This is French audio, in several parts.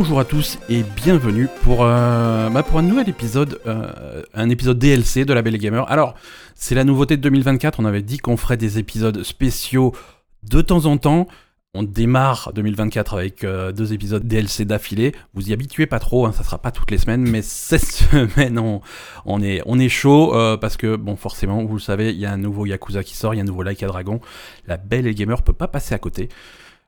bonjour à tous et bienvenue pour, euh, bah, un nouvel épisode, euh, un épisode DLC de la Belle Gamer. Alors, c'est la nouveauté de 2024, on avait dit qu'on ferait des épisodes spéciaux de temps en temps. On démarre 2024 avec euh, deux épisodes DLC d'affilée. Vous y habituez pas trop, hein, ça sera pas toutes les semaines, mais cette semaine on, on est, on est chaud parce que bon forcément vous le savez, il y a un nouveau Yakuza qui sort, il y a un nouveau Like a Dragon. La Belle et Gamer peut pas passer à côté.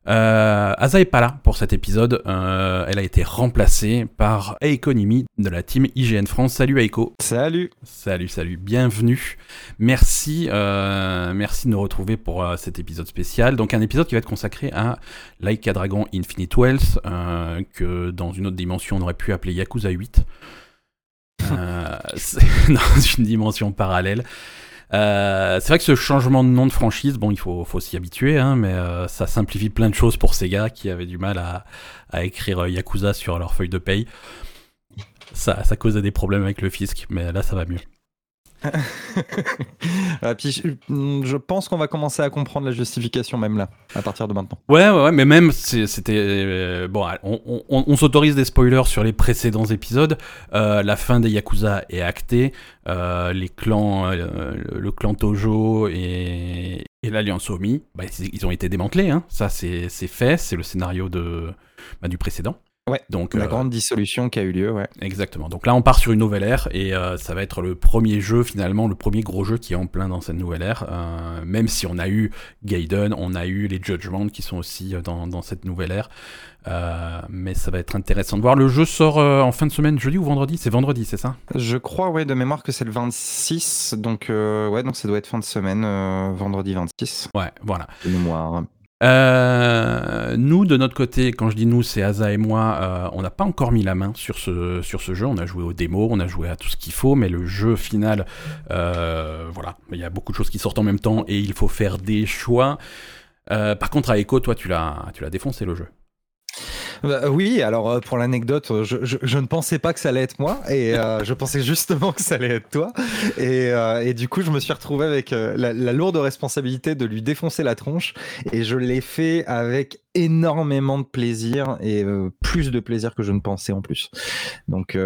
Euh, Asa est pas là pour cet épisode. Euh, elle a été remplacée par Aiko Nimi de la team IGN France. Salut Aiko. Salut. Salut, salut. Bienvenue. Merci, euh, merci de nous retrouver pour euh, cet épisode spécial. Donc un épisode qui va être consacré à Like a Dragon Infinite Wealth, euh, que dans une autre dimension on aurait pu appeler Yakuza 8. Euh, dans une dimension parallèle. Euh, c'est vrai que ce changement de nom de franchise, bon, il faut, s'y habituer, hein, mais euh, ça simplifie plein de choses pour ces gars qui avaient du mal à, à écrire euh, Yakuza sur leur feuille de paye. Ça, ça causait des problèmes avec le fisc, mais là, ça va mieux. Ah, puis je, pense qu'on va commencer à comprendre la justification même là, à partir de maintenant. Ouais, ouais, mais même c'était euh, bon, on, on, s'autorise des spoilers sur les précédents épisodes. Euh, la fin des Yakuza est actée. Euh, les clans, le clan Tojo et, et l'alliance Omi, bah, ils ont été démantelés. Hein. Ça, c'est fait. C'est le scénario de bah, du précédent. Ouais, donc la euh, grande dissolution qui a eu lieu, ouais. Exactement. Donc là, on part sur une nouvelle ère et euh, ça va être le premier jeu, finalement, le premier gros jeu qui est en plein dans cette nouvelle ère. Euh, même si on a eu Gaiden, on a eu les Judgment qui sont aussi dans, dans cette nouvelle ère. Euh, mais ça va être intéressant de voir. Le jeu sort en fin de semaine, jeudi ou vendredi? C'est vendredi, c'est ça? Je crois, ouais, de mémoire que c'est le 26. Donc, ouais, donc ça doit être fin de semaine, vendredi 26. Ouais, voilà. De mémoire. Euh, nous, de notre côté, quand je dis nous, c'est Asa et moi, euh, on n'a pas encore mis la main sur ce, jeu. On a joué aux démos, on a joué à tout ce qu'il faut, mais le jeu final, euh, voilà, il y a beaucoup de choses qui sortent en même temps et il faut faire des choix. Par contre, à Echo, toi, tu l'as défoncé le jeu. Bah, oui, alors euh, pour l'anecdote, je, je, je, ne pensais pas que ça allait être moi et euh, je pensais justement que ça allait être toi. Et, euh, et du coup, je me suis retrouvé avec euh, la, la, lourde responsabilité de lui défoncer la tronche et je l'ai fait avec énormément de plaisir et euh, plus de plaisir que je ne pensais en plus. Donc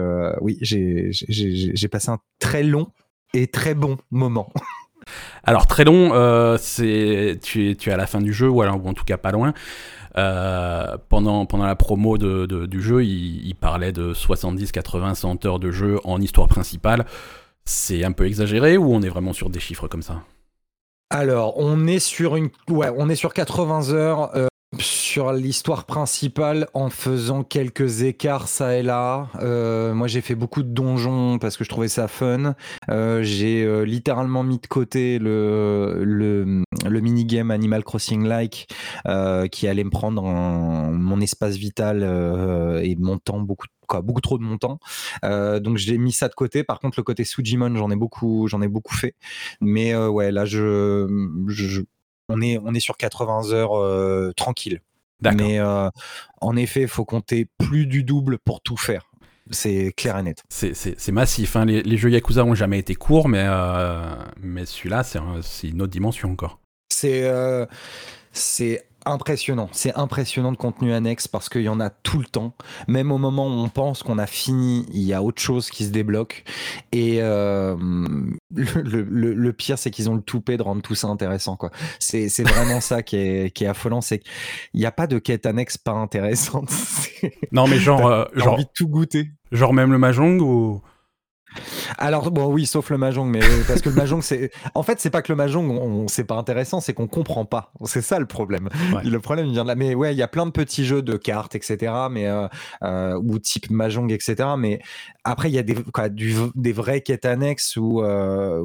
oui, j'ai passé un très long et très bon moment. Alors très long, euh, c'est tu es, à la fin du jeu ou alors en tout cas pas loin. Euh, pendant, la promo de, du jeu, il, il, parlait de 70, 80, 100 heures de jeu en histoire principale. C'est un peu exagéré ou on est vraiment sur des chiffres comme ça? Alors, on est sur une, ouais, on est sur 80 heures. Euh sur l'histoire principale en faisant quelques écarts ça et là. Euh, moi, j'ai fait beaucoup de donjons parce que je trouvais ça fun. Euh, j'ai euh, littéralement mis de côté le, le, le minigame Animal Crossing-like qui allait me prendre en, mon espace vital et mon temps beaucoup trop de mon temps. Donc j'ai mis ça de côté. Par contre, le côté Sujimon, j'en ai beaucoup, j'en ai beaucoup fait. Mais ouais, là, je, on est, on est sur 80 heures euh, tranquille. Mais euh, en effet, il faut compter plus du double pour tout faire. C'est clair et net. C'est massif. Hein. Les, les, jeux Yakuza ont jamais été courts, mais, euh, mais celui-là, c'est une autre dimension encore. C'est euh, impressionnant. C'est impressionnant de contenu annexe parce qu'il y en a tout le temps. Même au moment où on pense qu'on a fini, il y a autre chose qui se débloque. Et euh, le, le, le, pire, c'est qu'ils ont le toupet de rendre tout ça intéressant. quoi. C'est vraiment ça qui est, qui est affolant. C'est qu'il n'y a pas de quête annexe pas intéressante. non, mais genre. Euh, genre envie de tout goûter. Genre même le Mahjong ou. Alors bon oui, sauf le mahjong, mais parce que le mahjong c'est, en fait c'est pas que le mahjong, on, c'est pas intéressant, c'est qu'on comprend pas. C'est ça le problème. Ouais. Le problème vient de là. Mais ouais, il y a plein de petits jeux de cartes, etc. Mais euh, euh, ou type mahjong, etc. Mais après il y a des quoi, du, des vraies quêtes annexes où, euh,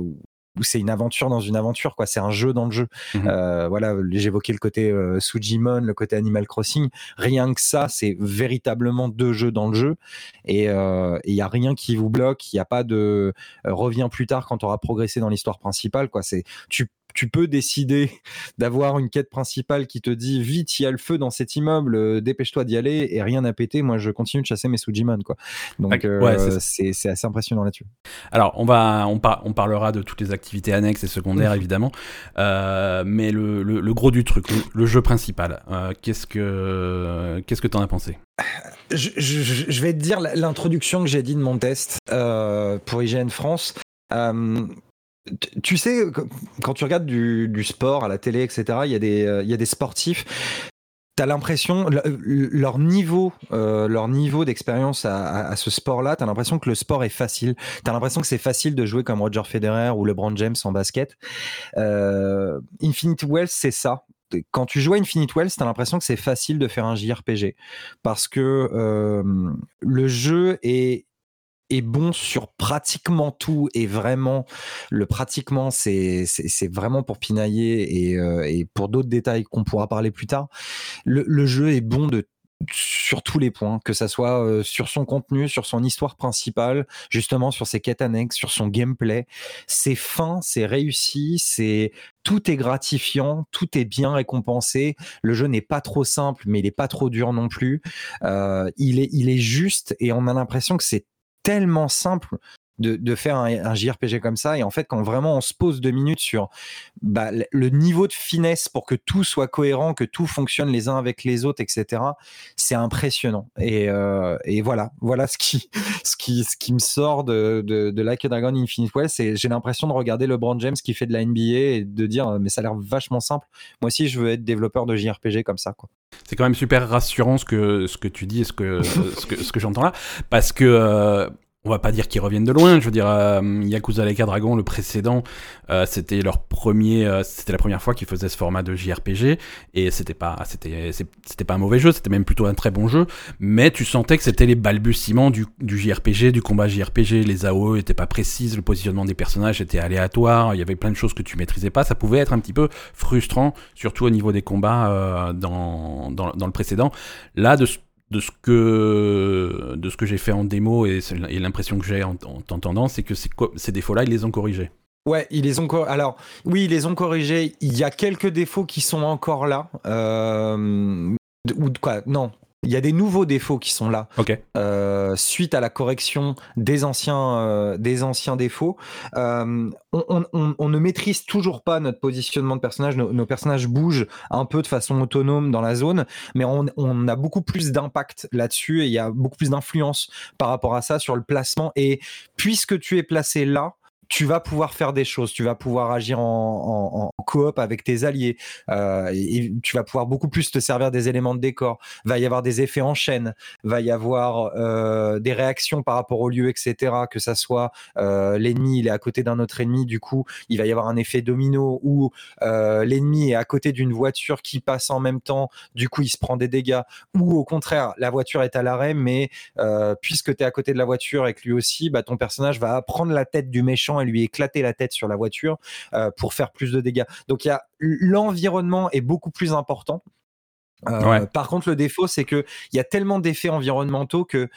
où c'est une aventure dans une aventure quoi. C'est un jeu dans le jeu. Mmh. euh, voilà j'évoquais le côté euh, Sujimon le côté Animal Crossing. Rien que ça c'est véritablement deux jeux dans le jeu. Et il euh, y a rien qui vous bloque. Il y a pas de euh, reviens plus tard quand tu auras progressé dans l'histoire principale quoi. C'est tu tu peux décider d'avoir une quête principale qui te dit vite il y a le feu dans cet immeuble euh, dépêche-toi d'y aller et rien à péter. Moi je continue de chasser mes Sujimon quoi. Donc euh, ouais, c'est assez impressionnant là-dessus. Alors on va on, par, on, parlera de toutes les activités annexes et secondaires mmh. évidemment. Euh, mais le, le, le, gros du truc le, le jeu principal euh, qu'est-ce que qu'est-ce que t'en as pensé? Je, vais te dire l'introduction que j'ai dit de mon test euh, pour IGN France. Euh, tu sais, quand tu regardes du, sport à la télé, etc., il y a des, il y a des sportifs t'as l'impression leur niveau euh, leur niveau d'expérience à, ce sport-là, t'as l'impression que le sport est facile. T'as l'impression que c'est facile de jouer comme Roger Federer ou LeBron James en basket. Euh, Infinite Wells, c'est ça. Quand tu joues à Infinite Wells, t'as l'impression que c'est facile de faire un JRPG parce que euh, le jeu est est bon sur pratiquement tout et vraiment le pratiquement c'est vraiment pour pinailler et, euh, et pour d'autres détails qu'on pourra parler plus tard. Le, le, jeu est bon de sur tous les points, que ça soit euh, sur son contenu, sur son histoire principale, justement sur ses quêtes annexes, sur son gameplay. C'est fin, c'est réussi, c'est tout est gratifiant, tout est bien récompensé. Le jeu n'est pas trop simple, mais il est pas trop dur non plus. Euh, il est il est juste et on a l'impression que c'est tellement simple de, faire un, JRPG comme ça. Et en fait, quand vraiment on se pose deux minutes sur bah, le niveau de finesse pour que tout soit cohérent, que tout fonctionne les uns avec les autres, etc., c'est impressionnant. Et, euh, voilà, voilà ce qui, ce qui, me sort de, de, Like Dragon Infinite West. J'ai l'impression de regarder LeBron James qui fait de la NBA et de dire, mais ça a l'air vachement simple. Moi aussi, je veux être développeur de JRPG comme ça. Quoi. C'est quand même super rassurant ce que, ce que tu dis et ce que j'entends là. Parce que euh, on va pas dire qu'ils reviennent de loin. Je veux dire, euh, Yakuza Dragon, le précédent, euh, c'était leur premier, euh, c'était la première fois qu'ils faisaient ce format de JRPG et c'était pas, c'était, c'était pas un mauvais jeu, c'était même plutôt un très bon jeu. Mais tu sentais que c'était les balbutiements du, du JRPG, du combat JRPG. Les AOE étaient pas précises, le positionnement des personnages était aléatoire. Il y avait plein de choses que tu maîtrisais pas. Ça pouvait être un petit peu frustrant, surtout au niveau des combats dans, dans, dans le précédent. Là, de de ce que de ce que j'ai fait en démo et, l'impression que j'ai en, t'entendant, c'est que ces défauts-là, ils les ont corrigés. Ouais, ils les ont alors oui, ils les ont corrigés. Il y a quelques défauts qui sont encore là. Euh, ou quoi Non, il y a des nouveaux défauts qui sont là euh, suite à la correction des anciens, euh, des anciens défauts. Euh, on, ne maîtrise toujours pas notre positionnement de personnage. Nos, personnages bougent un peu de façon autonome dans la zone, mais on, on a beaucoup plus d'impact là-dessus et il y a beaucoup plus d'influence par rapport à ça sur le placement. Et puisque tu es placé là, tu vas pouvoir faire des choses, tu vas pouvoir agir en, coop avec tes alliés, euh, et tu vas pouvoir beaucoup plus te servir des éléments de décor. Va y avoir des effets en chaîne, va y avoir euh, des réactions par rapport au lieu, etc. Que ça soit euh, l'ennemi, il est à côté d'un autre ennemi, du coup, il va y avoir un effet domino où l'ennemi est à côté d'une voiture qui passe en même temps, du coup, il se prend des dégâts, ou au contraire, la voiture est à l'arrêt, mais puisque tu es à côté de la voiture et lui aussi, bah, ton personnage va prendre la tête du méchant lui éclater la tête sur la voiture euh, pour faire plus de dégâts. Donc il y a l'environnement est beaucoup plus important. Euh, par contre, le défaut, c'est que il y a tellement d'effets environnementaux que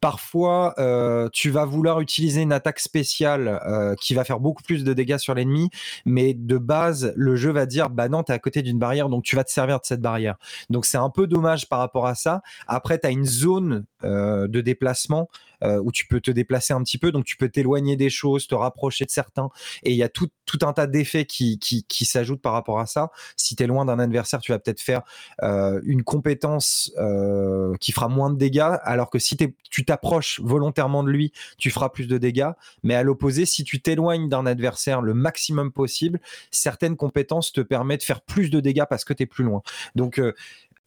Parfois, euh, tu vas vouloir utiliser une attaque spéciale qui va faire beaucoup plus de dégâts sur l'ennemi, mais de base, le jeu va dire bah non, tu es à côté d'une barrière, donc tu vas te servir de cette barrière. Donc c'est un peu dommage par rapport à ça. Après, tu as une zone de déplacement euh, où tu peux te déplacer un petit peu, donc tu peux t'éloigner des choses, te rapprocher de certains, et il y a tout, un tas d'effets qui s'ajoutent par rapport à ça. Si tu es loin d'un adversaire, tu vas peut-être faire euh, une compétence euh, qui fera moins de dégâts, alors que si tu t'approches volontairement de lui, tu feras plus de dégâts, mais à l'opposé, si tu t'éloignes d'un adversaire le maximum possible, certaines compétences te permettent de faire plus de dégâts parce que tu es plus loin. Donc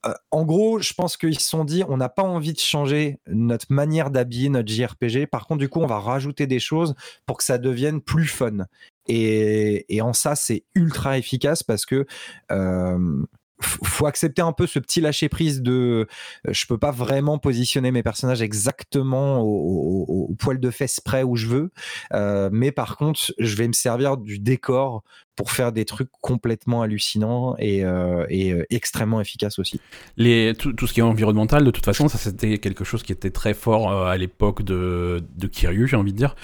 euh, en gros, je pense qu'ils se sont dit, on n'a pas envie de changer notre manière d'habiller notre JRPG. Par contre, du coup, on va rajouter des choses pour que ça devienne plus fun. Et, en ça, c'est ultra efficace parce que euh, faut accepter un peu ce petit lâcher prise de euh, je peux pas vraiment positionner mes personnages exactement au, poil de fesse près où je veux euh, mais par contre je vais me servir du décor pour faire des trucs complètement hallucinants et, euh, extrêmement efficaces aussi. Les, tout, ce qui est environnemental, de toute façon, ça c'était quelque chose qui était très fort à l'époque de, de Kiryu, j'ai envie de dire,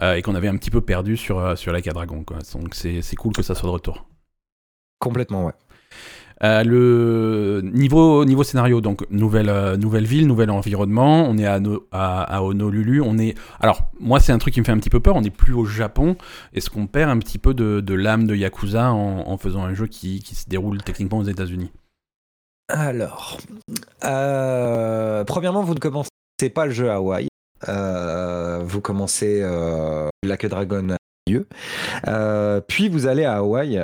et qu'on avait un petit peu perdu sur, sur la Dragon. Quoi. Donc c'est cool que ça soit de retour. Complètement, ouais. Euh, le niveau, niveau scénario, donc nouvelle, euh, nouvelle ville, nouvel environnement, on est à, Honolulu, on est... Alors, moi c'est un truc qui me fait un petit peu peur, on n'est plus au Japon, est-ce qu'on perd un petit peu de, l'âme de Yakuza en, faisant un jeu qui, se déroule techniquement aux États-Unis? Alors, premièrement, vous ne commencez pas le jeu à Hawaï. vous commencez Like Dragon puis vous allez à Hawaï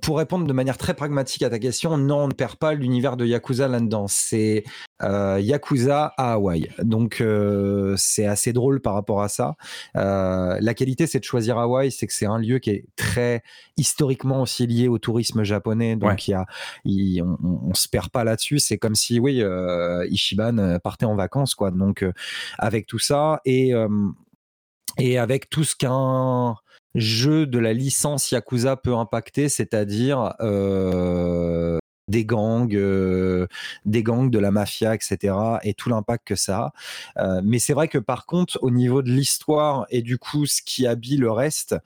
pour répondre de manière très pragmatique à ta question, non, on ne perd pas l'univers de Yakuza là-dedans. C'est euh, Yakuza à Hawaï. Donc euh, c'est assez drôle par rapport à ça. Euh, la qualité, c'est de choisir Hawaï, c'est que c'est un lieu qui est très historiquement aussi lié au tourisme japonais. Donc il y a, on, on, se perd pas là-dessus. C'est comme si, oui, Ishiban partait en vacances, quoi. Donc avec tout ça et et avec tout ce qu'un jeu de la licence Yakuza peut impacter, c'est-à-dire euh, des gangs, euh, des gangs de la mafia, etc. et tout l'impact que ça a. Euh, mais c'est vrai que par contre, au niveau de l'histoire et du coup, ce qui habille le reste,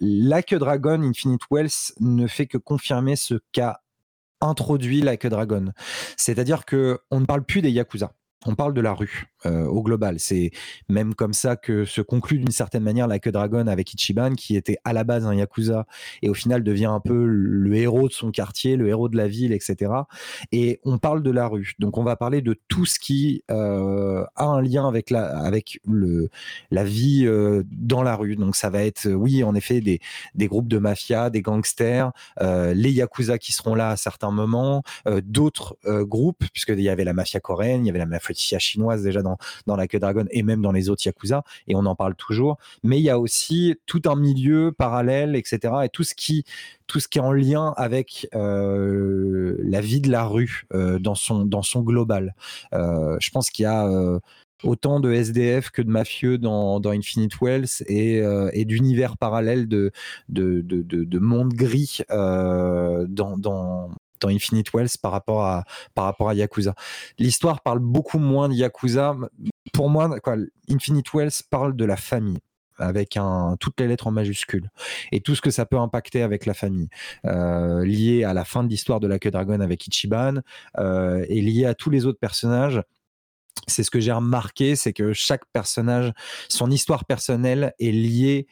Like Dragon Infinite Wealth ne fait que confirmer ce qu'a introduit Like Dragon. C'est-à-dire que on ne parle plus des Yakuza on parle de la rue euh, au global. C'est même comme ça que se conclut d'une certaine manière la queue dragon avec Ichiban, qui était à la base un yakuza et au final devient un peu le héros de son quartier, le héros de la ville, etc. Et on parle de la rue. Donc on va parler de tout ce qui euh, a un lien avec la, avec le, la vie euh, dans la rue. Donc ça va être, oui, en effet, des, des groupes de mafia, des gangsters, les yakuza qui seront là à certains moments, d'autres groupes, puisqu'il y avait la mafia coréenne, il y avait la mafia chinoise déjà dans, dans la queue dragon et même dans les autres Yakuza, et on en parle toujours. Mais il y a aussi tout un milieu parallèle, etc. Et tout ce qui, tout ce qui est en lien avec euh, la vie de la rue euh, dans, son, dans son global. Euh, je pense qu'il y a autant de SDF que de mafieux dans, dans Infinite Wells et, et d'univers parallèles de, de, de, de, monde gris dans, dans, dans Infinite Wells par rapport à, par rapport à Yakuza. L'histoire parle beaucoup moins de Yakuza. Pour moi, Infinite Wells parle de la famille avec un, toutes les lettres en majuscules et tout ce que ça peut impacter avec la famille, euh, lié à la fin de l'histoire de la queue dragon avec Ichiban euh, et lié à tous les autres personnages. C'est ce que j'ai remarqué, c'est que chaque personnage, son histoire personnelle est liée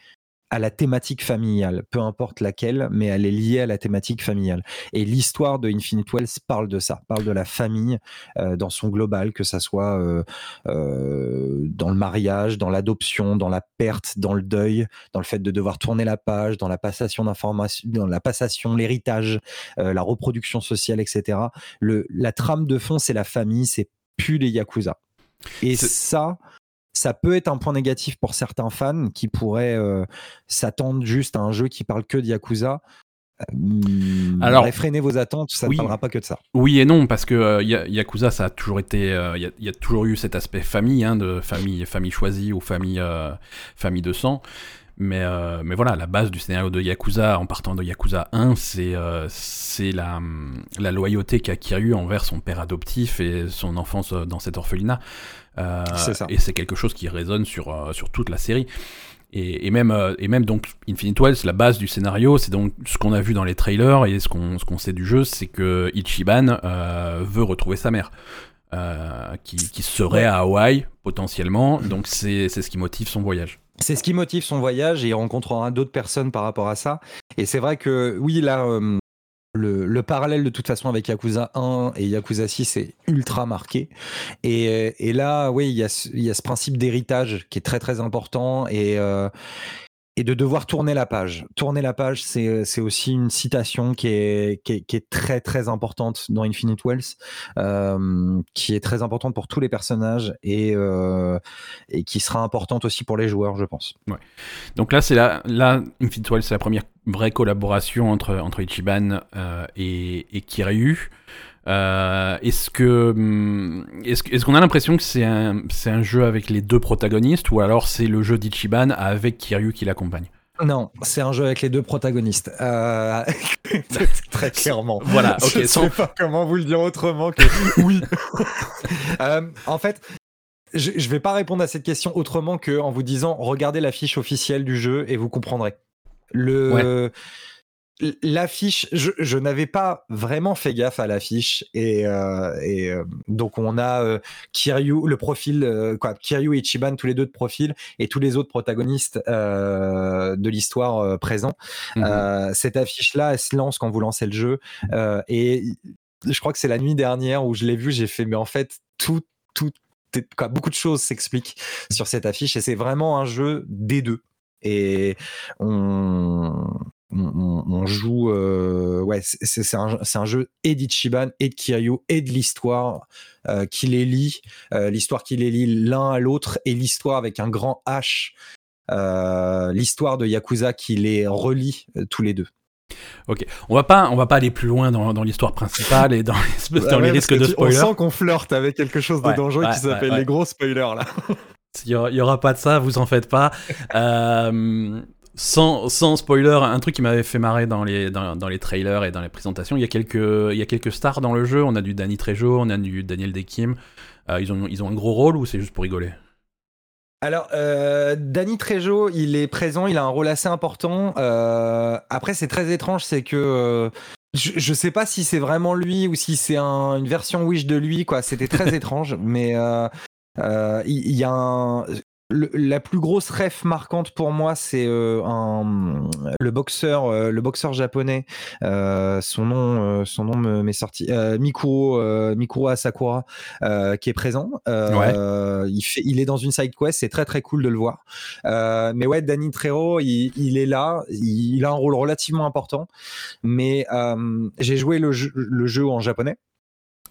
à la thématique familiale, peu importe laquelle, mais elle est liée à la thématique familiale. Et l'histoire de Infinite Wells parle de ça, parle de la famille euh, dans son global, que ça soit euh, euh, dans le mariage, dans l'adoption, dans la perte, dans le deuil, dans le fait de devoir tourner la page, dans la passation d'informations, dans la passation, l'héritage, la reproduction sociale, etc. Le, la trame de fond, c'est la famille, c'est plus les yakuza. Et ça, ça peut être un point négatif pour certains fans qui pourraient euh, s'attendre juste à un jeu qui parle que de Yakuza. Euh, Alors, réfrénez vos attentes, ça ne parlera pas que de ça. Oui et non, parce que euh, Yakuza, ça a toujours été, il y, a toujours eu cet aspect famille, hein, de famille, famille choisie ou famille, famille de sang. Mais, mais voilà, la base du scénario de Yakuza, en partant de Yakuza 1, c'est c'est la, la loyauté qu'a Kiryu envers son père adoptif et son enfance dans cet orphelinat. Euh, et c'est quelque chose qui résonne sur, euh, sur toute la série. Et, même, euh, et même donc Infinite Wells, la base du scénario, c'est donc ce qu'on a vu dans les trailers et ce qu'on qu'on sait du jeu, c'est que Ichiban veut retrouver sa mère. qui, qui, serait à Hawaï potentiellement, donc c'est ce qui motive son voyage. C'est ce qui motive son voyage et il rencontrera d'autres personnes par rapport à ça. Et c'est vrai que oui, là, le, parallèle de toute façon avec Yakuza 1 et Yakuza 6 est ultra marqué. Et, là, oui, il y a, ce principe d'héritage qui est très très important. Et, euh, et de devoir tourner la page. Tourner la page, c'est aussi une citation qui est, qui est, très très importante dans Infinite Wells, euh, qui est très importante pour tous les personnages et, euh, et qui sera importante aussi pour les joueurs, je pense. Ouais. Donc là, c'est la, là, Infinite Wells, c'est la première vraie collaboration entre, entre Ichiban euh, et, et Kiryu. Euh, est-ce que hum, est-ce, qu'on a l'impression que c'est un, c'est un jeu avec les deux protagonistes ou alors c'est le jeu d'Ichiban avec Kiryu qui l'accompagne? Non, c'est un jeu avec les deux protagonistes. Euh, très clairement. Voilà, ok. Je ne sais pas comment vous le dire autrement que oui. Euh, en fait, je ne vais pas répondre à cette question autrement qu'en vous disant regardez la fiche officielle du jeu et vous comprendrez. Le l'affiche, je, n'avais pas vraiment fait gaffe à l'affiche et, euh, euh, donc on a euh, Kiryu, le profil quoi, Kiryu et Ichiban tous les deux de profil et tous les autres protagonistes de l'histoire présent. Mhm. cette affiche là, elle se lance quand vous lancez le jeu et je crois que c'est la nuit dernière où je l'ai vu, j'ai fait, mais en fait, tout, tout, beaucoup de choses s'expliquent sur cette affiche et c'est vraiment un jeu des deux. Et on, on, joue, euh, ouais, c'est un, un, jeu et d'Ichiban et de Kiryu et de l'histoire euh, qui les lie, euh, l'histoire qui les lie l'un à l'autre et l'histoire avec un grand H, l'histoire de Yakuza qui les relie tous les deux. Ok, on va pas, on va pas aller plus loin dans, dans l'histoire principale et dans les, dans les risques de spoiler. On sent qu'on flirte avec quelque chose de dangereux qui s'appelle les gros spoilers là. Il y, aura pas de ça, vous en faites pas. euh, sans, sans, spoiler, un truc qui m'avait fait marrer dans les, dans, dans, les trailers et dans les présentations, il y, a quelques, il y a quelques stars dans le jeu. On a du Danny Trejo, on a du Daniel Dekim. Euh, ils, ont, ils ont un gros rôle ou c'est juste pour rigoler? Alors, euh, Danny Trejo, il est présent, il a un rôle assez important. Euh, après, c'est très étrange, c'est que euh, je, je, sais pas si c'est vraiment lui ou si c'est un, une version Wish de lui, quoi. C'était très étrange, mais il y, a un, la plus grosse ref marquante pour moi, c'est euh, le boxeur, euh, le boxeur japonais. Euh, son nom, son nom m'est sorti. Mikuro, Mikuro Asakura, qui est présent. Il fait, il est dans une side quest. C'est très très cool de le voir. mais ouais, Danny Trejo, il, est là. Il, a un rôle relativement important. Mais j'ai joué le jeu en japonais.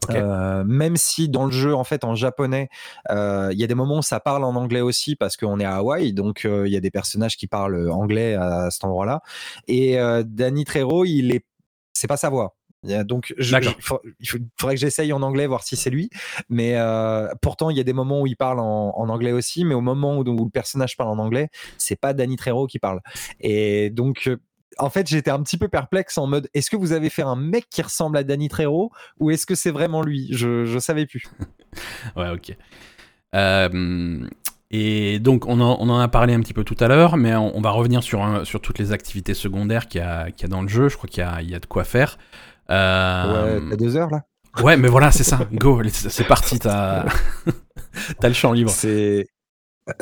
Euh, même si dans le jeu, en fait, en japonais, euh, il y a des moments où ça parle en anglais aussi parce qu'on est à Hawaï, donc euh, il y a des personnages qui parlent anglais à, cet endroit-là. Et Danny Trejo, il est, c'est pas sa voix. Donc, je, il faudrait que j'essaye en anglais, voir si c'est lui. Mais pourtant, il y a des moments où il parle en, anglais aussi, mais au moment où, où, le personnage parle en anglais, c'est pas Danny Trejo qui parle. Et donc, en fait, j'étais un petit peu perplexe en mode est-ce que vous avez fait un mec qui ressemble à Danny Trejo ou est-ce que c'est vraiment lui? Je, savais plus. ouais, ok. Euh, et donc, on en, on en, a parlé un petit peu tout à l'heure, mais on, va revenir sur, sur toutes les activités secondaires qu'il y, a, y a dans le jeu. Je crois qu'il y, y a, de quoi faire. Euh... Ouais, t'as deux heures là? Ouais, mais voilà, c'est ça. Go, c'est parti. T'as as le champ libre. C'est.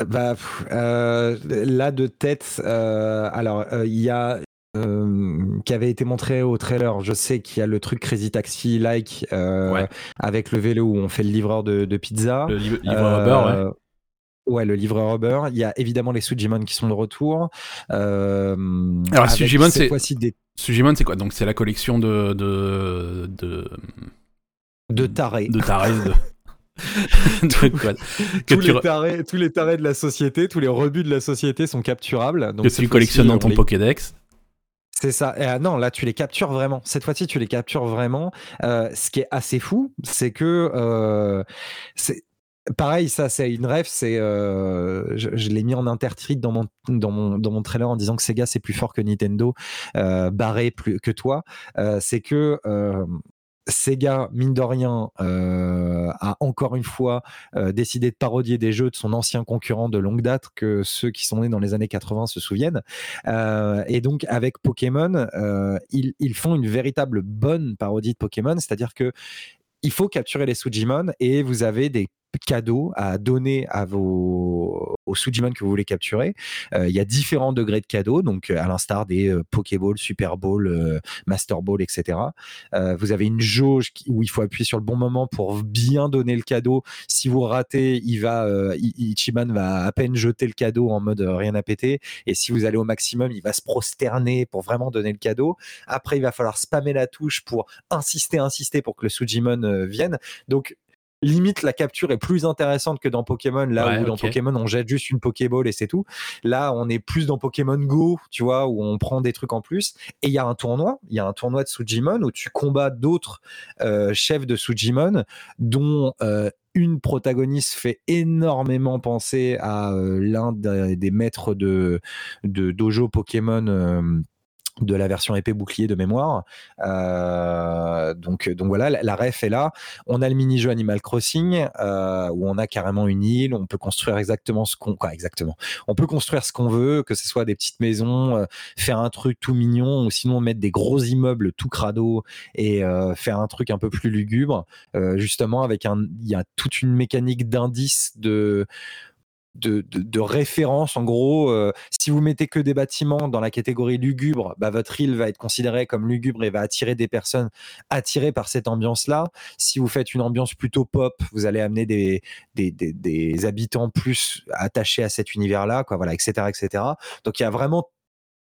Bah, euh, là de tête, euh, alors il y a euh, qui avait été montré au trailer. Je sais qu'il y a le truc Crazy Taxi like euh, avec le vélo où on fait le livreur de, pizza. Le livreur Uber, ouais. Ouais, le livreur Uber. Il y a évidemment les Sujimon qui sont de retour. Euh, Alors, Sujimon, c'est des... C'est quoi? Donc, c'est la collection de de de, de tarés. De tarés. De... tous, les tarés, tous les tarés de la société, tous les rebuts de la société sont capturables. Donc que tu collectionnes dans ton Pokédex. C'est ça. Euh, non, là, tu les captures vraiment. Cette fois-ci, tu les captures vraiment. Euh, ce qui est assez fou, c'est que euh, pareil. Ça, c'est une rêve. C'est je, l'ai mis en intertitre dans mon trailer en disant que Sega c'est plus fort que Nintendo, barré plus que toi. c'est que Sega, mine de rien, euh, a encore une fois euh, décidé de parodier des jeux de son ancien concurrent de longue date que ceux qui sont nés dans les années 80 se souviennent. Euh, et donc avec Pokémon, ils, ils, font une véritable bonne parodie de Pokémon, c'est-à-dire que il faut capturer les Sujimon et vous avez des cadeaux à donner à vos aux Sujimon que vous voulez capturer. Euh, il y a différents degrés de cadeaux, donc à l'instar des euh, Pokéball, Super Ball, euh, Master Ball, etc. vous avez une jauge où il faut appuyer sur le bon moment pour bien donner le cadeau. Si vous ratez, il va va à peine jeter le cadeau en mode rien à péter. Et si vous allez au maximum, il va se prosterner pour vraiment donner le cadeau. Après, il va falloir spammer la touche pour insister, insister pour que le Sujimon vienne. Donc limite la capture est plus intéressante que dans Pokémon là où dans Pokémon on jette juste une Pokéball et c'est tout. Là on est plus dans Pokémon Go tu vois où on prend des trucs en plus. Et il y a un tournoi il y a un tournoi de Sujimon où tu combats d'autres euh, chefs de Sujimon dont euh, une protagoniste fait énormément penser à euh, l'un des, maîtres de, de dojo Pokémon de la version épée bouclier de mémoire. Euh, donc, donc voilà, la, ref est là. On a le mini-jeu Animal Crossing euh, où on a carrément une île. On peut construire exactement ce qu'on, quoi, exactement. On peut construire ce qu'on veut, que ce soit des petites maisons, euh, faire un truc tout mignon, ou sinon mettre des gros immeubles tout crado et faire un truc un peu plus lugubre. justement, avec un, il y a toute une mécanique d'indice de de, de, référence. En gros, euh, si vous mettez que des bâtiments dans la catégorie lugubre, bah, votre île va être considérée comme lugubre et va attirer des personnes attirées par cette ambiance-là. Si vous faites une ambiance plutôt pop, vous allez amener des, des, des, habitants plus attachés à cet univers-là, quoi, voilà, etc., etc. Donc il y a vraiment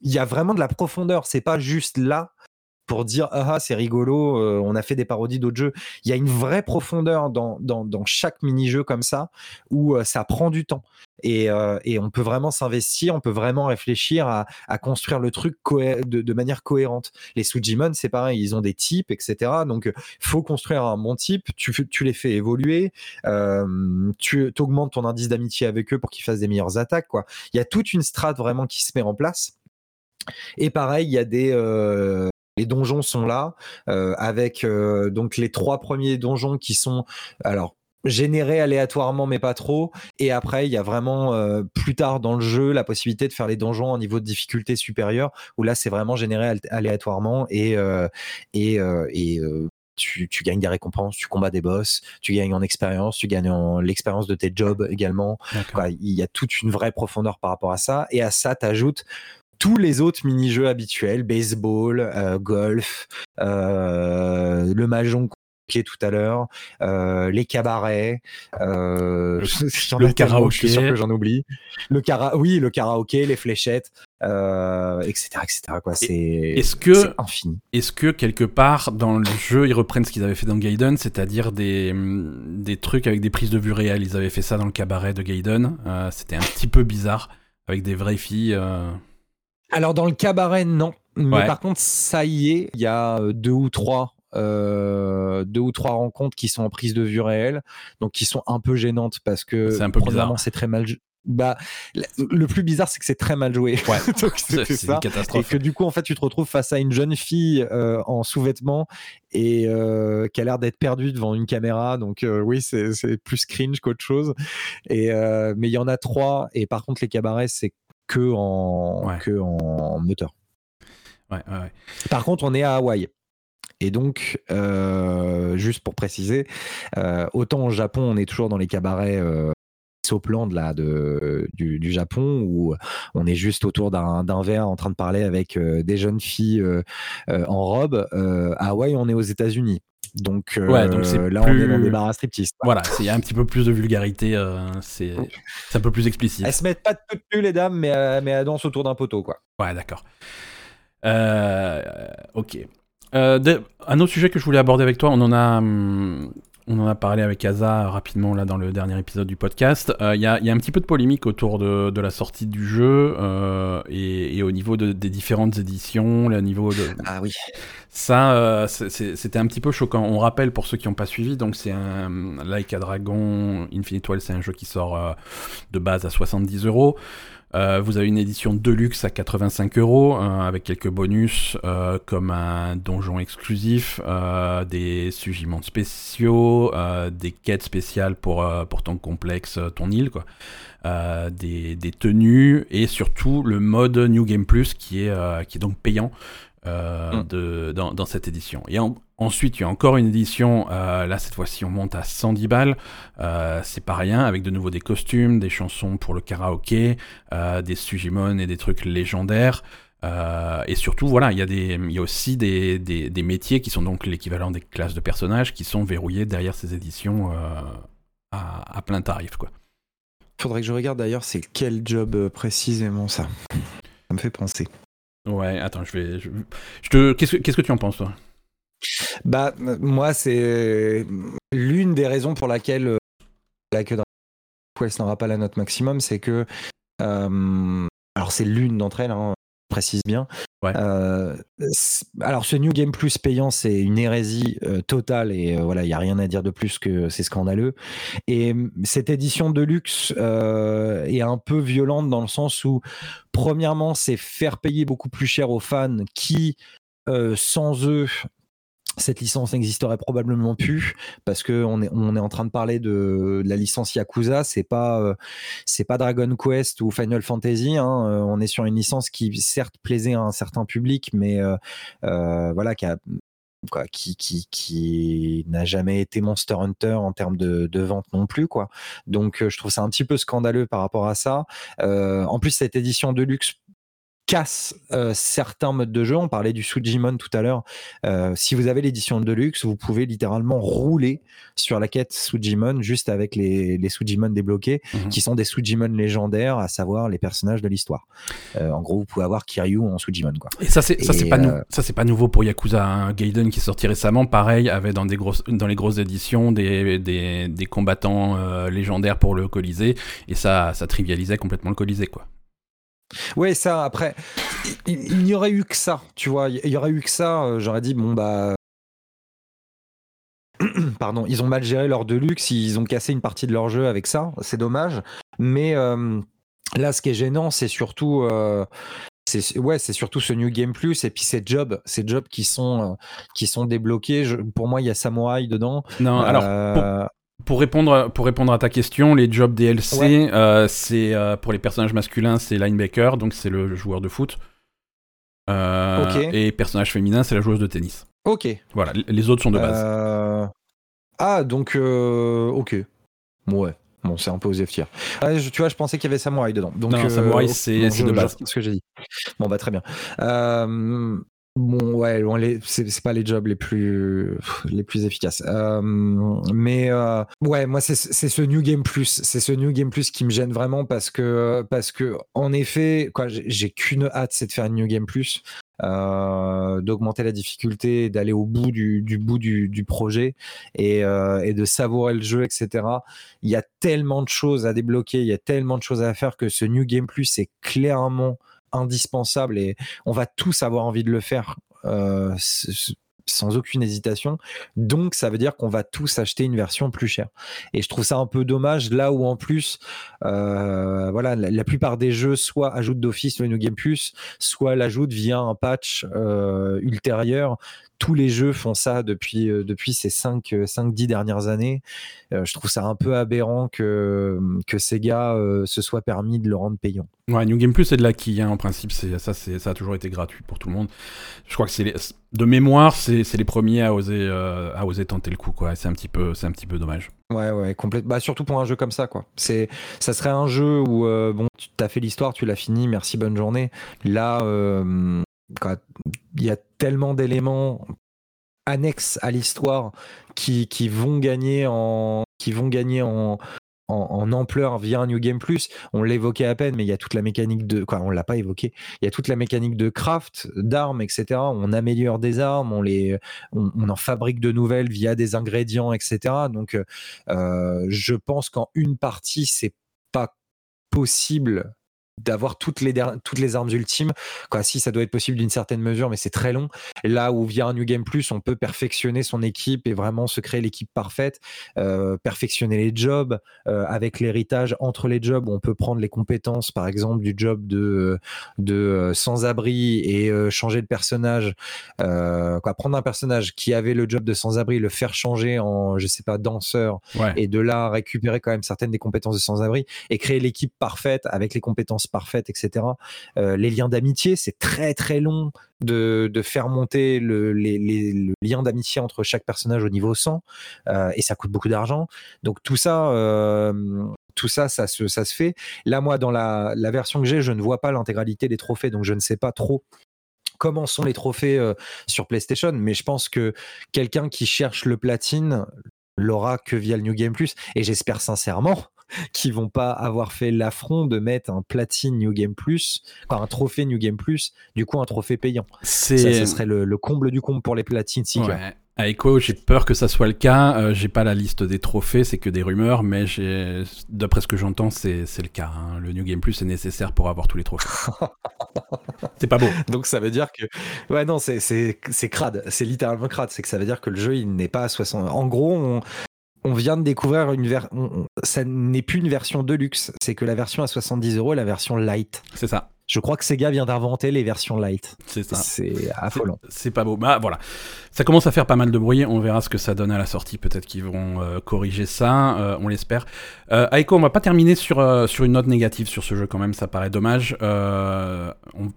il y a vraiment de la profondeur. C'est pas juste là pour dire ah, ah c'est rigolo, euh, on a fait des parodies d'autres jeux. Il y a une vraie profondeur dans, dans, chaque mini-jeu comme ça où euh, ça prend du temps. Et, euh, et on peut vraiment s'investir, on peut vraiment réfléchir à, à construire le truc de, manière cohérente. Les Sujimon, c'est pareil, ils ont des types, etc. Donc, faut construire un bon type, tu, tu les fais évoluer, tu augmentes ton indice d'amitié avec eux pour qu'ils fassent des meilleures attaques. Quoi. Il y a toute une strate vraiment qui se met en place. Et pareil, il y a des, les donjons sont là, euh, avec euh, donc les trois premiers donjons qui sont alors générés aléatoirement mais pas trop. Et après, il y a vraiment euh, plus tard dans le jeu la possibilité de faire les donjons en niveau de difficulté supérieur, où là c'est vraiment généré aléatoirement et et, et tu, tu, gagnes des récompenses, tu combats des boss, tu gagnes en expérience, tu gagnes en l'expérience de tes jobs également. il y a toute une vraie profondeur par rapport à ça. Et à ça, tu ajoutes tous les autres mini-jeux habituels, baseball, euh, golf, euh, le mahjong qui est tout à l'heure, euh, les cabarets, le, le karaoké, je suis sûr que j'en oublie. Le cara, oui, le karaoké, les fléchettes, etc., etc. Quoi, c'est est-ce que infini. Est-ce que quelque part dans le jeu ils reprennent ce qu'ils avaient fait dans Gaiden, c'est-à-dire des des trucs avec des prises de vue réelles. Ils avaient fait ça dans le cabaret de Gaiden. C'était un petit peu bizarre avec des vraies filles. Alors dans le cabaret, non. Mais par contre, ça y est, il y a euh, deux ou trois euh, deux ou trois rencontres qui sont en prise de vue réelle, donc qui sont un peu gênantes parce que c'est un peu bizarre. C'est très mal. Bah, le plus bizarre, c'est que c'est très mal joué. Ouais. c'est. Une catastrophe. Et que du coup, en fait, tu te retrouves face à une jeune fille euh, en sous-vêtements et euh, qui a l'air d'être perdue devant une caméra. Donc oui, c'est plus cringe qu'autre chose. Et mais il y en a trois. Et par contre, les cabarets, c'est que en, que en moteur. Par contre, on est à Hawaï. Et donc, euh, juste pour préciser, euh, autant au Japon, on est toujours dans les cabarets euh, là, de, du, Japon où on est juste autour d'un verre en train de parler avec euh, des jeunes filles en robe. à Hawaï, on est aux États-Unis. Donc, ouais, donc là, on est dans des bars à striptease. Voilà, il y a un petit peu plus de vulgarité, c'est un peu plus explicite. Elles se mettent pas toutes nues, les dames, mais, mais elles dansent autour d'un poteau, quoi. Ouais, d'accord. ok. un autre sujet que je voulais aborder avec toi, on en a, hum, on en a parlé avec Asa rapidement là dans le dernier épisode du podcast. Il euh, y, a, un petit peu de polémique autour de, la sortie du jeu euh, et, au niveau des différentes éditions, le niveau de. Ah oui. Ça, euh, c'était un petit peu choquant. On rappelle pour ceux qui n'ont pas suivi, donc c'est un Like a Dragon Infinite Well, c'est un jeu qui sort de base à 70 euros. Euh, vous avez une édition deluxe à 85 euros euh, avec quelques bonus euh, comme un donjon exclusif, des sujiments spéciaux, des quêtes spéciales pour, pour ton complexe, ton île, quoi. des, des, tenues et surtout le mode New Game Plus qui est, qui est donc payant mm. de, dans, dans, cette édition. Et en, Ensuite, il y a encore une édition, euh, là cette fois-ci on monte à 110 balles, euh, c'est pas rien, avec de nouveau des costumes, des chansons pour le karaoké, euh, des Sujimon et des trucs légendaires. et surtout, voilà, il y a, des, il y a aussi des, des, métiers qui sont donc l'équivalent des classes de personnages qui sont verrouillés derrière ces éditions à, à, plein tarif. Quoi. Faudrait que je regarde d'ailleurs, c'est quel job précisément ça? Ça me fait penser. Ouais, attends, je vais. Je, te... Qu'est-ce que tu en penses, toi? Bah, moi, c'est l'une des raisons pour laquelle euh, la queue de Quest n'aura pas la note maximum, c'est que. Euh, alors, c'est l'une d'entre elles, hein, précise bien. Euh, alors, ce New Game Plus payant, c'est une hérésie totale et voilà, il n'y a rien à dire de plus que c'est scandaleux. Et cette édition de luxe est un peu violente dans le sens où, premièrement, c'est faire payer beaucoup plus cher aux fans qui, sans eux, cette licence n'existerait probablement plus parce que on est, on est en train de parler de, la licence Yakuza, c'est pas euh, c'est pas Dragon Quest ou Final Fantasy. Hein, euh, on est sur une licence qui certes plaisait à un certain public, mais euh, voilà qui qui, qui, qui n'a jamais été Monster Hunter en termes de, de vente non plus, quoi. Donc, je trouve ça un petit peu scandaleux par rapport à ça. en plus, cette édition de luxe casse euh, certains modes de jeu. On parlait du Sujimon tout à l'heure. Euh, si vous avez l'édition de luxe, vous pouvez littéralement rouler sur la quête Sujimon juste avec les, les Sujimon débloqués, mhm. qui sont des Sujimon légendaires, à savoir les personnages de l'histoire. Euh, en gros, vous pouvez avoir Kiryu en Sujimon. Quoi. Et ça, c'est pas, ça, pas nouveau pour Yakuza. Hein. Gaiden qui est sorti récemment, pareil, avait dans des grosses, dans les grosses éditions des, des, des combattants légendaires pour le Colisée, et ça, ça trivialisait complètement le Colisée, quoi. Ouais, ça, après, il n'y aurait eu que ça, tu vois. Il y aurait eu que ça, euh, j'aurais dit, bon, bah. Pardon, ils ont mal géré leur Deluxe, ils ont cassé une partie de leur jeu avec ça, c'est dommage. Mais euh, là, ce qui est gênant, c'est surtout. Euh, c'est ouais, c'est surtout ce New Game Plus et puis ces jobs, ces jobs qui sont qui sont débloqués. pour moi, il y a Samurai dedans. Non, alors pour répondre, pour répondre à ta question, les jobs DLC, euh, c'est euh, pour les personnages masculins, c'est linebacker, donc c'est le joueur de foot. Euh, et personnage féminin, c'est la joueuse de tennis. Ok. Voilà, les autres sont de base. Ah, donc, ok. Ouais. Bon, c'est un peu aux tu vois, je pensais qu'il y avait Samurai dedans. Donc, non, Samurai, c'est de base. ce que j'ai dit. Bon, bah, très bien. Bon, ouais, c'est pas les jobs les plus les plus efficaces. Euh, mais euh, ouais, moi c'est ce New Game Plus, c'est ce New Game Plus qui me gêne vraiment parce que parce que en effet, j'ai qu'une hâte, c'est de faire un New Game Plus. Euh, d'augmenter la difficulté, d'aller au bout du, du bout du, du projet et, et, de savourer le jeu, etc. Il y a tellement de choses à débloquer, il y a tellement de choses à faire que ce New Game Plus est clairement indispensable et on va tous avoir envie de le faire. Euh, sans aucune hésitation. Donc, ça veut dire qu'on va tous acheter une version plus chère. Et je trouve ça un peu dommage là où en plus, euh, voilà, la, plupart des jeux soit ajoutent d'office le New Game Plus, soit l'ajoutent via un patch euh, ultérieur tous les jeux font ça depuis, euh, depuis ces 5-10 euh, dernières années. Euh, je trouve ça un peu aberrant que, que Sega se soit permis de le rendre payant. Ouais, New Game Plus, c'est de l'acquis. Hein, en principe, ça, ça a toujours été gratuit pour tout le monde. Je crois que c'est de mémoire, c'est les premiers à oser, à oser tenter le coup. C'est un, petit peu, un petit peu dommage. Ouais, ouais, complètement. Bah, surtout pour un jeu comme ça, quoi. C'est, ça serait un jeu où, bon, tu as fait l'histoire, tu l'as fini, merci, bonne journée. Là, il y a tellement d'éléments annexes à l'histoire qui, qui, vont gagner en qui vont gagner en, en, ampleur via New Game Plus. On l'évoquait à peine, mais il y a toute la mécanique de quoi on l'a pas évoqué. Il y a toute la mécanique de craft, d'armes, etc. On améliore des armes, on les, on, en fabrique de nouvelles via des ingrédients, etc. Donc, euh, je pense qu'en une partie, c'est pas possible d'avoir toutes les toutes les armes ultimes. Quoi si ça doit être possible d'une certaine mesure mais c'est très long. Là où via un New Game Plus on peut perfectionner son équipe et vraiment se créer l'équipe parfaite euh, perfectionner les jobs euh, avec l'héritage entre les jobs on peut prendre les compétences par exemple du job de de euh, sans-abri et changer de personnage quoi prendre un personnage qui avait le job de sans-abri le faire changer en je sais pas danseur et de là récupérer quand même certaines des compétences de sans-abri et créer l'équipe parfaite avec les compétences parfaite, etc. Euh, les liens d'amitié, c'est très très long de, faire monter le, les, lien d'amitié entre chaque personnage au niveau 100 euh, et ça coûte beaucoup d'argent. Donc tout ça, euh, tout ça, ça se fait. Là, moi, dans la, version que j'ai, je ne vois pas l'intégralité des trophées, donc je ne sais pas trop comment sont les trophées sur PlayStation, mais je pense que quelqu'un qui cherche le platine l'aura que via le New Game Plus, et j'espère sincèrement qui vont pas avoir fait l'affront de mettre un platine New Game Plus, un trophée New Game Plus, du coup un trophée payant. Ça, ce serait le, comble du comble pour les platines ouais. À Echo, j'ai peur que ça soit le cas. Euh, j'ai pas la liste des trophées, c'est que des rumeurs, mais d'après ce que j'entends, c'est le cas. Hein. Le New Game Plus est nécessaire pour avoir tous les trophées. c'est pas beau. Donc ça veut dire que. Ouais, non, c'est crade. C'est littéralement crade. C'est que ça veut dire que le jeu, il n'est pas à 60. En gros, on, on vient de découvrir une version. Ça n'est plus une version de luxe, c'est que la version à 70 euros est la version light. C'est ça. Je crois que Sega vient d'inventer les versions light. C'est ça. C'est affolant. C'est pas beau. Bah voilà. Ça commence à faire pas mal de bruit. On verra ce que ça donne à la sortie. Peut-être qu'ils vont euh, corriger ça. Euh, on l'espère. Euh, Aiko, on va pas terminer sur, sur une note négative sur ce jeu quand même. Ça paraît dommage.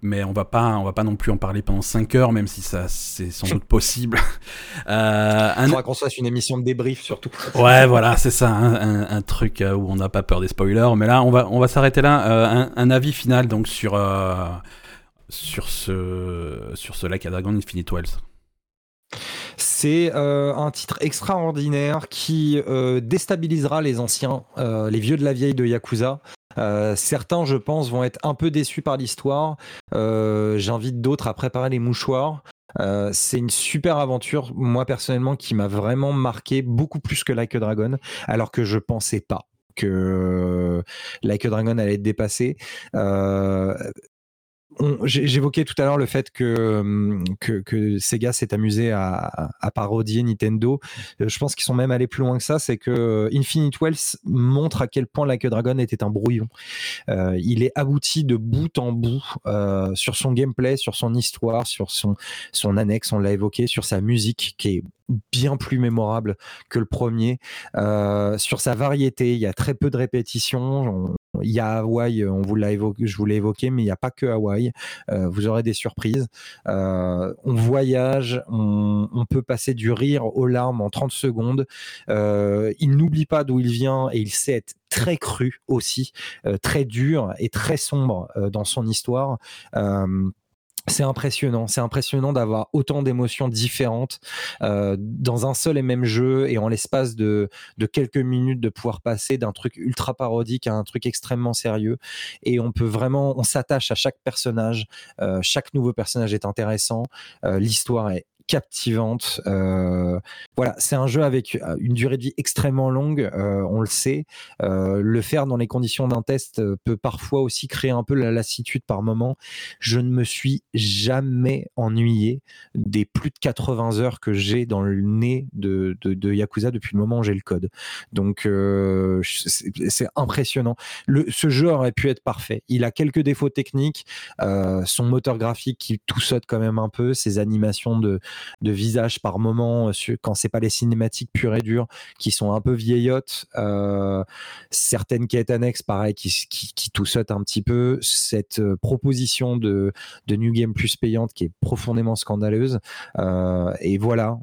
mais on va pas on va pas non plus en parler pendant 5 heures, même si ça c'est sans doute possible. euh. Il faudra qu'on fasse une émission de débrief surtout. ouais, voilà, c'est ça. Un, un, truc où on n'a pas peur des spoilers. Mais là, on va on va s'arrêter là. Un, un, avis final donc sur euh, sur ce sur Like a Dragon Infinite Wells c'est euh, un titre extraordinaire qui euh, déstabilisera les anciens, les vieux de la vieille de Yakuza. certains, je pense, vont être un peu déçus par l'histoire. J'invite d'autres à préparer les mouchoirs. c'est une super aventure, moi personnellement, qui m'a vraiment marqué beaucoup plus que Like a Dragon, alors que je pensais pas que Like a Dragon allait être dépassé. J'évoquais tout à l'heure le fait que, que, Sega s'est amusé à, parodier Nintendo. Euh, je pense qu'ils sont même allés plus loin que ça. C'est que Infinite Wells montre à quel point Like a Dragon était un brouillon. Euh, il est abouti de bout en bout euh, sur son gameplay, sur son histoire, sur son annexe, on l'a évoqué, sur sa musique qui est bien plus mémorable que le premier. sur sa variété, il y a très peu de répétitions. Il y a Hawaï, je vous l'ai évoqué, mais il n'y a pas que Hawaï. Euh, vous aurez des surprises. Euh, on voyage, on, peut passer du rire aux larmes en 30 secondes. Euh, il n'oublie pas d'où il vient et il sait être très cru aussi, très dur et très sombre dans son histoire c'est impressionnant, c'est impressionnant d'avoir autant d'émotions différentes euh, dans un seul et même jeu et en l'espace de, de, quelques minutes de pouvoir passer d'un truc ultra parodique à un truc extrêmement sérieux. Et on peut vraiment, on s'attache à chaque personnage, euh, chaque nouveau personnage est intéressant, euh, l'histoire est captivante. Euh, voilà, c'est un jeu avec euh, une durée de vie extrêmement longue, euh, on le sait. le faire dans les conditions d'un test peut parfois aussi créer un peu la lassitude par moment. Je ne me suis jamais ennuyé des plus de 80 heures que j'ai dans le nez de, de, Yakuza depuis le moment où j'ai le code. Donc c'est impressionnant. Ce jeu aurait pu être parfait. Il a quelques défauts techniques, son moteur graphique qui tout saute quand même un peu, ses animations de, de visage par moment euh, quand c'est pas les cinématiques pures et dures qui sont un peu vieillottes. Euh, certaines quêtes annexes, pareil, qui, qui, qui un petit peu. Cette euh, proposition de, de New Game Plus payante qui est profondément scandaleuse. et voilà,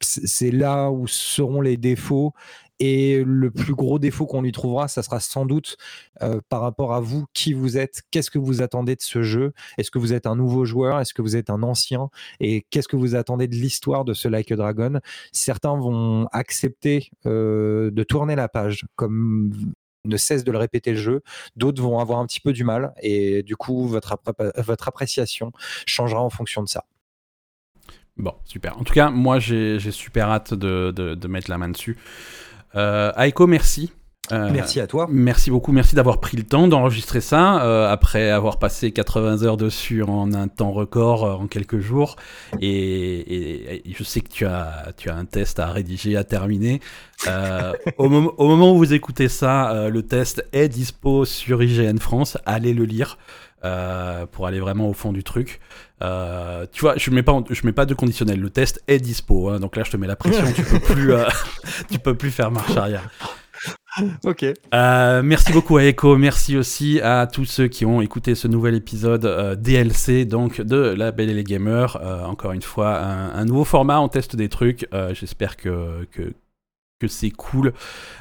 c'est là où seront les défauts et le plus gros défaut qu'on lui trouvera, ça sera sans doute euh, par rapport à vous, qui vous êtes, qu'est-ce que vous attendez de ce jeu, est-ce que vous êtes un nouveau joueur, est-ce que vous êtes un ancien, et qu'est-ce que vous attendez de l'histoire de ce Like a Dragon? Certains vont accepter euh, de tourner la page, comme ne cesse de le répéter le jeu. D'autres vont avoir un petit peu du mal et du coup votre, votre appréciation changera en fonction de ça. Bon, super. En tout cas, moi j'ai super hâte de, de, mettre la main dessus. Euh, Aiko, merci. Euh, merci à toi. Merci beaucoup, merci d'avoir pris le temps d'enregistrer ça euh, après avoir passé 80 heures dessus en un temps record en quelques jours. Et, je sais que tu as, tu as un test à rédiger, à terminer. au, au, moment où vous écoutez ça, le test est dispo sur IGN France. Allez le lire. Euh, pour aller vraiment au fond du truc. Euh, tu vois, je mets pas, je mets pas de conditionnel. Le test est dispo, hein, donc là je te mets la pression. tu peux plus, euh, tu peux plus faire marche arrière. Ok. merci beaucoup à Echo, merci aussi à tous ceux qui ont écouté ce nouvel épisode DLC donc de La Belle et les Gamers. encore une fois, un, un, nouveau format, on teste des trucs. J'espère que, que, que c'est cool.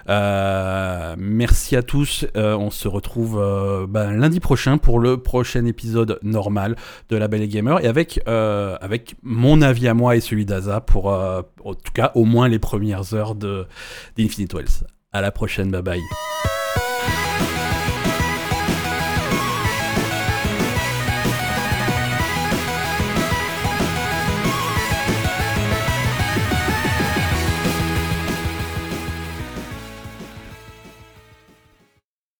Euh, merci à tous. Euh, on se retrouve euh, ben, lundi prochain pour le prochain épisode normal de La Belle Gamer et avec, avec mon avis à moi et celui d'Aza pour en tout cas au moins les premières heures d'Infinite Wells. À la prochaine, bye bye.